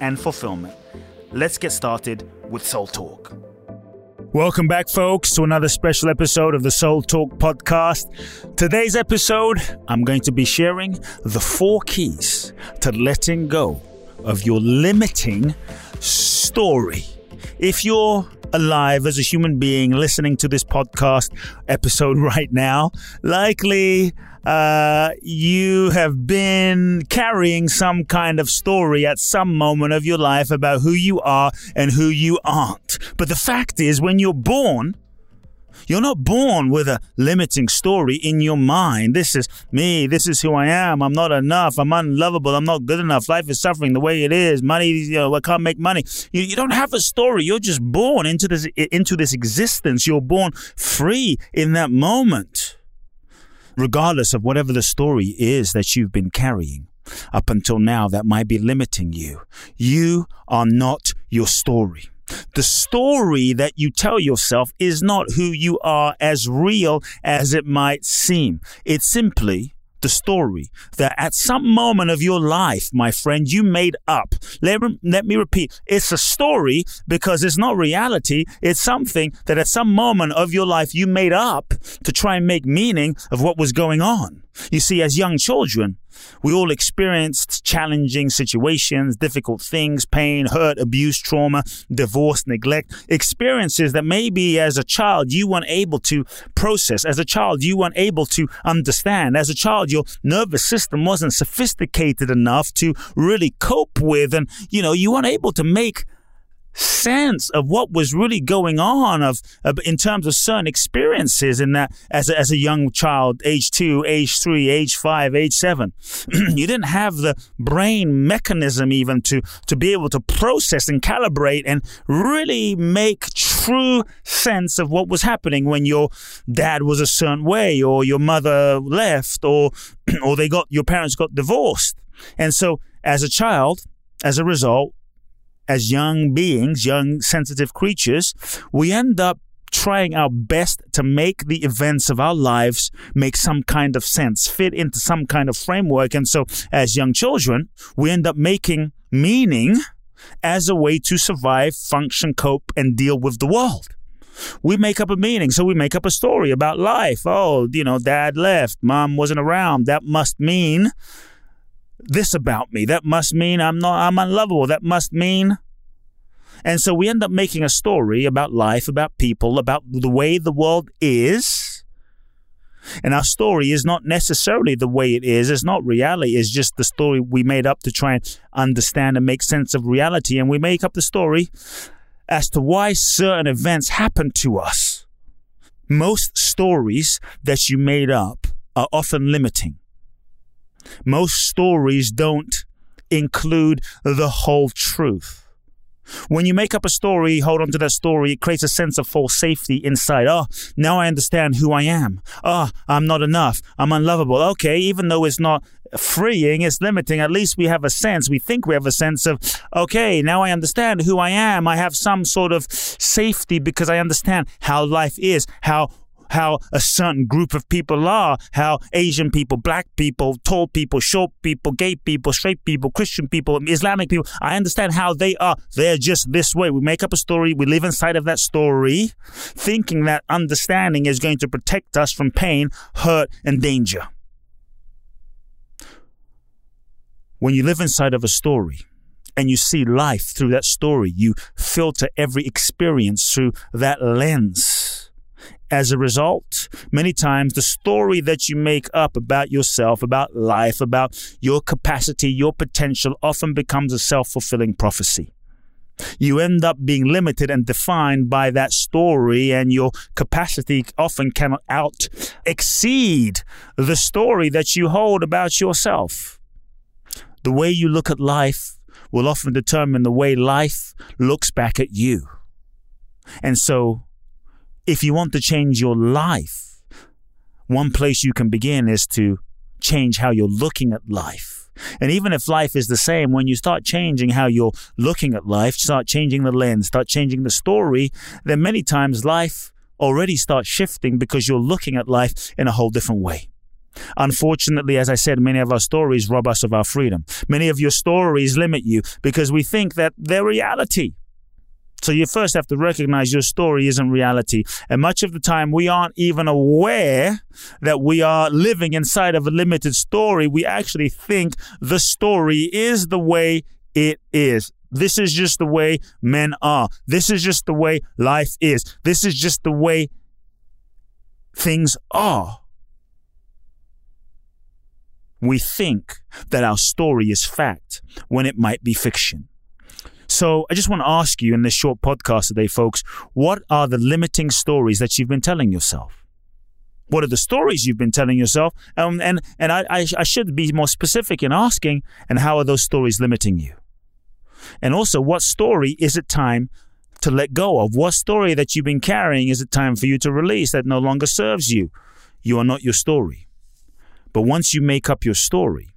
and fulfillment. Let's get started with Soul Talk. Welcome back, folks, to another special episode of the Soul Talk podcast. Today's episode, I'm going to be sharing the four keys to letting go of your limiting story. If you're alive as a human being listening to this podcast episode right now, likely uh, you have been carrying some kind of story at some moment of your life about who you are and who you aren't. But the fact is, when you're born, you're not born with a limiting story in your mind. This is me. This is who I am. I'm not enough. I'm unlovable. I'm not good enough. Life is suffering the way it is. Money, you know, I can't make money. You, you don't have a story. You're just born into this into this existence. You're born free in that moment regardless of whatever the story is that you've been carrying up until now that might be limiting you. You are not your story. The story that you tell yourself is not who you are as real as it might seem. It's simply the story that at some moment of your life, my friend, you made up. Let, let me repeat. It's a story because it's not reality. It's something that at some moment of your life you made up to try and make meaning of what was going on. You see, as young children, we all experienced challenging situations, difficult things, pain, hurt, abuse, trauma, divorce, neglect, experiences that maybe as a child you weren't able to process. As a child, you weren't able to understand. As a child, your nervous system wasn't sophisticated enough to really cope with. And, you know, you weren't able to make sense of what was really going on of, of, in terms of certain experiences in that as a, as a young child age 2 age 3 age 5 age 7 you didn't have the brain mechanism even to to be able to process and calibrate and really make true sense of what was happening when your dad was a certain way or your mother left or or they got your parents got divorced. And so as a child as a result as young beings, young sensitive creatures, we end up trying our best to make the events of our lives make some kind of sense, fit into some kind of framework. And so as young children, we end up making meaning as a way to survive, function, cope, and deal with the world. We make up a meaning. So we make up a story about life. Oh, you know, dad left, mom wasn't around. That must mean this about me. That must mean I'm not, I'm unlovable. That must mean. And so we end up making a story about life, about people, about the way the world is. And our story is not necessarily the way it is. It's not reality. It's just the story we made up to try and understand and make sense of reality. And we make up the story as to why certain events happen to us. Most stories that you made up are often limiting. Most stories don't include the whole truth. When you make up a story, hold on to that story, it creates a sense of false safety inside. Oh, now I understand who I am. Oh, I'm not enough. I'm unlovable. Okay, even though it's not freeing, it's limiting, at least we have a sense, we think we have a sense of, okay, now I understand who I am. I have some sort of safety because I understand how life is, how how a certain group of people are, how Asian people, black people, tall people, short people, gay people, straight people, Christian people, Islamic people. I understand how they are. They're just this way. We make up a story. We live inside of that story, thinking that understanding is going to protect us from pain, hurt, and danger. When you live inside of a story, and you see life through that story. You filter every experience through that lens. As a result, many times the story that you make up about yourself, about life, about your capacity, your potential often becomes a self fulfilling prophecy. You end up being limited and defined by that story, and your capacity often cannot out exceed the story that you hold about yourself. The way you look at life will often determine the way life looks back at you. And so, if you want to change your life, one place you can begin is to change how you're looking at life. And even if life is the same, when you start changing how you're looking at life, start changing the lens, start changing the story, then many times life already starts shifting because you're looking at life in a whole different way. Unfortunately, as I said, many of our stories rob us of our freedom. Many of your stories limit you because we think that they're reality. So you first have to recognize your story isn't reality. And much of the time, we aren't even aware that we are living inside of a limited story. We actually think the story is the way it is. This is just the way men are. This is just the way life is. This is just the way things are. We think that our story is fact when it might be fiction. So I just want to ask you in this short podcast today, folks, what are the limiting stories that you've been telling yourself? What are the stories you've been telling yourself? Um, and and I, I, I should be more specific in asking, and how are those stories limiting you? And also, what story is it time to let go of? What story that you've been carrying is it time for you to release that no longer serves you? You are not your story. But once you make up your story,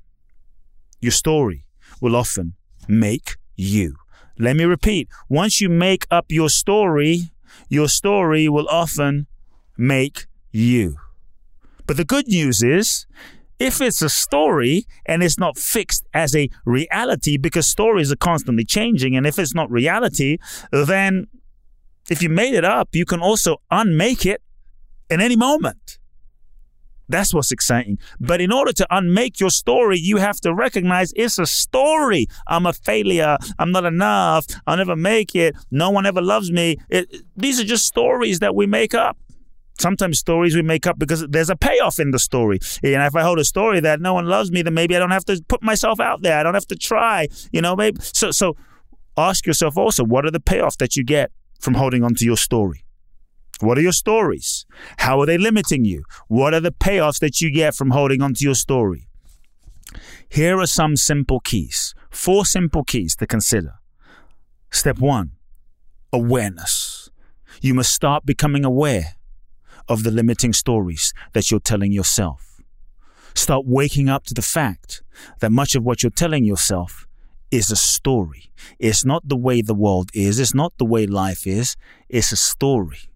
your story will often make you. Let me repeat once you make up your story, your story will often make you. But the good news is, if it's a story and it's not fixed as a reality, because stories are constantly changing, and if it's not reality, then if you made it up, you can also unmake it in any moment. That's what's exciting. But in order to unmake your story, you have to recognize it's a story. I'm a failure. I'm not enough. I'll never make it. No one ever loves me. It, these are just stories that we make up. Sometimes stories we make up because there's a payoff in the story. And if I hold a story that no one loves me, then maybe I don't have to put myself out there. I don't have to try. You know, maybe so. So ask yourself also, what are the payoffs that you get from holding on to your story? What are your stories? How are they limiting you? What are the payoffs that you get from holding on to your story? Here are some simple keys, four simple keys to consider. Step one, awareness. You must start becoming aware of the limiting stories that you're telling yourself. Start waking up to the fact that much of what you're telling yourself is a story. It's not the way the world is. It's not the way life is. It's a story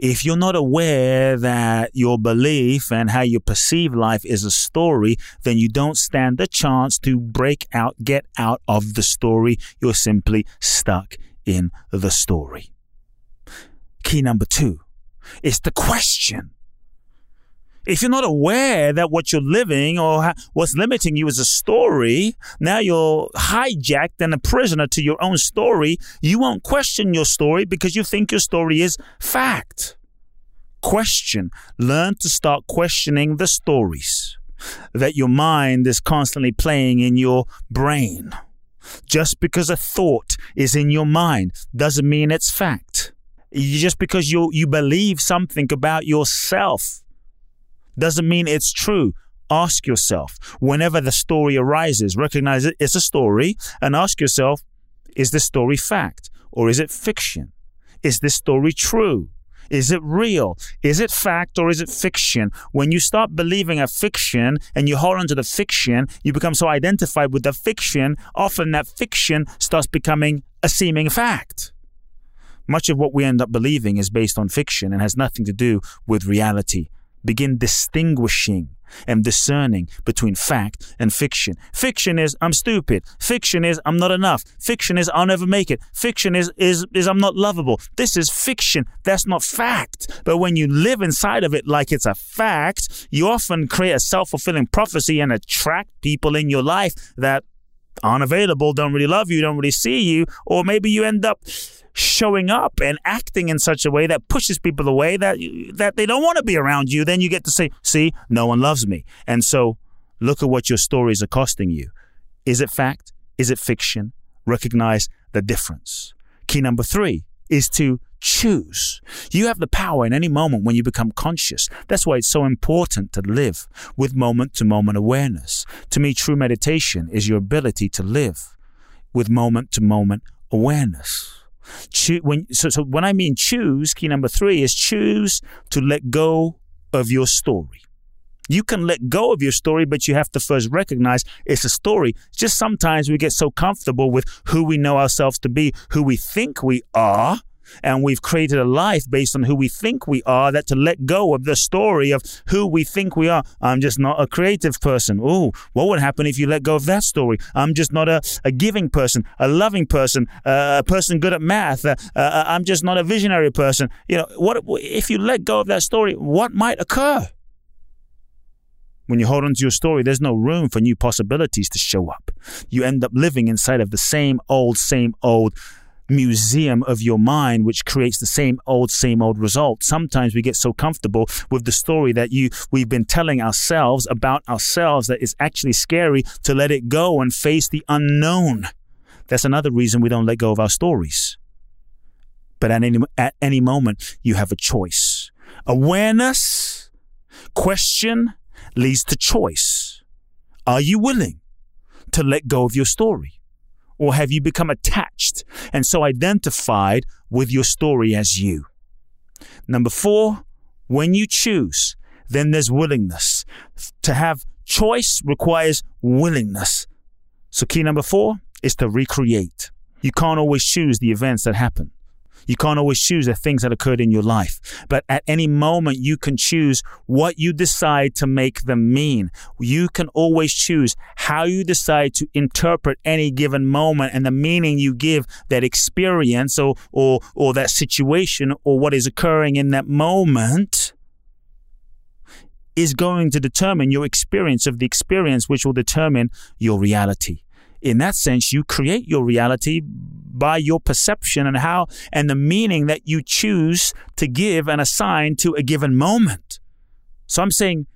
if you're not aware that your belief and how you perceive life is a story, then you don't stand the chance to break out, get out of the story. You're simply stuck in the story. Key number two is the question. If you're not aware that what you're living or what's limiting you is a story, now you're hijacked and a prisoner to your own story. You won't question your story because you think your story is fact. Question. Learn to start questioning the stories that your mind is constantly playing in your brain. Just because a thought is in your mind doesn't mean it's fact. Just because you, you believe something about yourself doesn't mean it's true. Ask yourself, whenever the story arises, recognize it, it's a story, and ask yourself, is this story fact or is it fiction? Is this story true? Is it real? Is it fact or is it fiction? When you start believing a fiction and you hold on to the fiction, you become so identified with the fiction, often that fiction starts becoming a seeming fact. Much of what we end up believing is based on fiction and has nothing to do with reality. Begin distinguishing and discerning between fact and fiction. Fiction is I'm stupid. Fiction is I'm not enough. Fiction is I'll never make it. Fiction is is is I'm not lovable. This is fiction. That's not fact. But when you live inside of it like it's a fact, you often create a self-fulfilling prophecy and attract people in your life that aren't available, don't really love you, don't really see you, or maybe you end up showing up and acting in such a way that pushes people away that that they don't want to be around you, then you get to say, "See, no one loves me." And so, look at what your stories are costing you. Is it fact? Is it fiction? recognize the difference. Key number three is to choose. You have the power in any moment when you become conscious. That's why it's so important to live with moment to moment awareness. To me, true meditation is your ability to live with moment to moment awareness. When, so, so when I mean choose, key number three is choose to let go of your story. You can let go of your story, but you have to first recognize it's a story. Just sometimes we get so comfortable with who we know ourselves to be, who we think we are, and we've created a life based on who we think we are that to let go of the story of who we think we are. I'm just not a creative person. Oh what would happen if you let go of that story? I'm just not a, a giving person a loving person uh, a person good at math uh, uh, i'm just not a visionary person. You know what if you let go of that story what might occur when you hold on to your story, there's no room for new possibilities to show up. You end up living inside of the same old, same old museum of your mind, which creates the same old, same old result. Sometimes we get so comfortable with the story that you we've been telling ourselves about ourselves that it's actually scary to let it go and face the unknown. That's another reason we don't let go of our stories. But at any, at any moment, you have a choice. Awareness, question leads to choice. Are you willing to let go of your story? Or have you become attached and so identified with your story as you? Number four, when you choose, then there's willingness. To have choice requires willingness. So key number four is to recreate. You can't always choose the events that happen. You can't always choose the things that occurred in your life, but at any moment you can choose what you decide to make them mean. You can always choose how you decide to interpret any given moment and the meaning you give that experience or, or, or that situation or what is occurring in that moment is going to determine your experience of the experience, which will determine your reality in that sense, you create your reality by your perception and how and the meaning that you choose to give and assign to a given moment. So I'm saying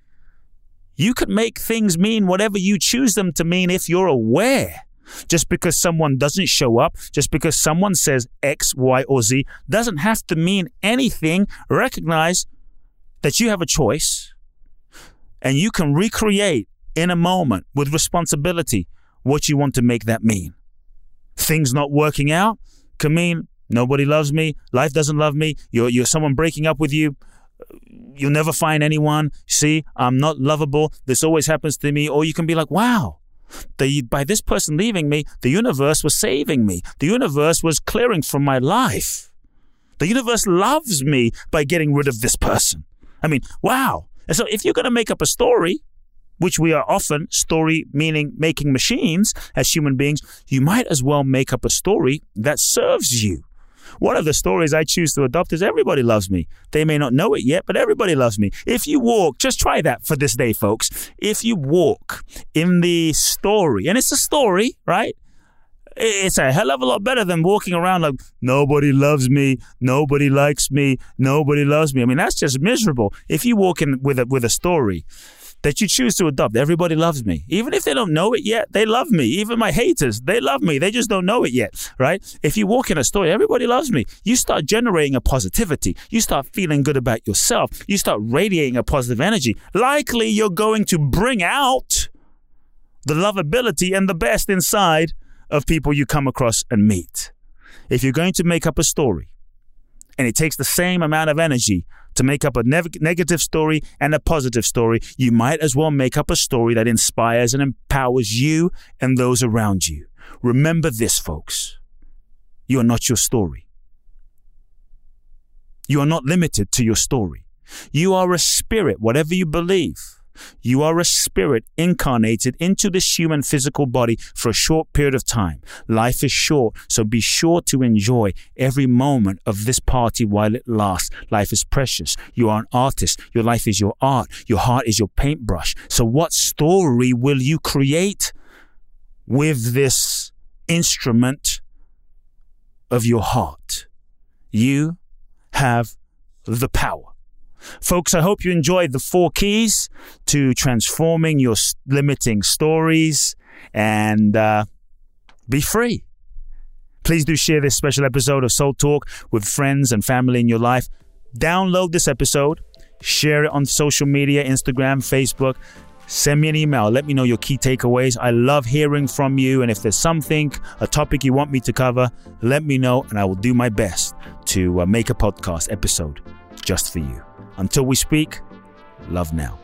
you could make things mean whatever you choose them to mean if you're aware. Just because someone doesn't show up, just because someone says X, Y, or Z, doesn't have to mean anything. Recognize that you have a choice and you can recreate in a moment with responsibility what you want to make that mean. Things not working out can mean nobody loves me, life doesn't love me, you're, you're someone breaking up with you, you'll never find anyone. See, I'm not lovable. This always happens to me. Or you can be like, wow, the, by this person leaving me, the universe was saving me. The universe was clearing from my life. The universe loves me by getting rid of this person. I mean, wow. And so if you're going to make up a story, which we are often story meaning making machines as human beings, you might as well make up a story that serves you. One of the stories I choose to adopt is everybody loves me. They may not know it yet, but everybody loves me. If you walk, just try that for this day, folks. If you walk in the story, and it's a story, right? It's a hell of a lot better than walking around like nobody loves me, nobody likes me, nobody loves me. I mean, that's just miserable. If you walk in with a with a story, that you choose to adopt. Everybody loves me. Even if they don't know it yet, they love me. Even my haters, they love me. They just don't know it yet, right? If you walk in a store, everybody loves me. You start generating a positivity. You start feeling good about yourself. You start radiating a positive energy. Likely you're going to bring out the lovability and the best inside of people you come across and meet. If you're going to make up a story, and it takes the same amount of energy to make up a ne- negative story and a positive story, you might as well make up a story that inspires and empowers you and those around you. Remember this, folks. You are not your story. You are not limited to your story. You are a spirit, whatever you believe. You are a spirit incarnated into this human physical body for a short period of time. Life is short, so be sure to enjoy every moment of this party while it lasts. Life is precious. You are an artist. Your life is your art. Your heart is your paintbrush. So what story will you create with this instrument of your heart? You have the power. Folks, I hope you enjoyed the four keys to transforming your limiting stories and uh, be free. Please do share this special episode of Soul Talk with friends and family in your life. Download this episode, share it on social media Instagram, Facebook. Send me an email. Let me know your key takeaways. I love hearing from you. And if there's something, a topic you want me to cover, let me know and I will do my best to uh, make a podcast episode just for you. Until we speak, love now.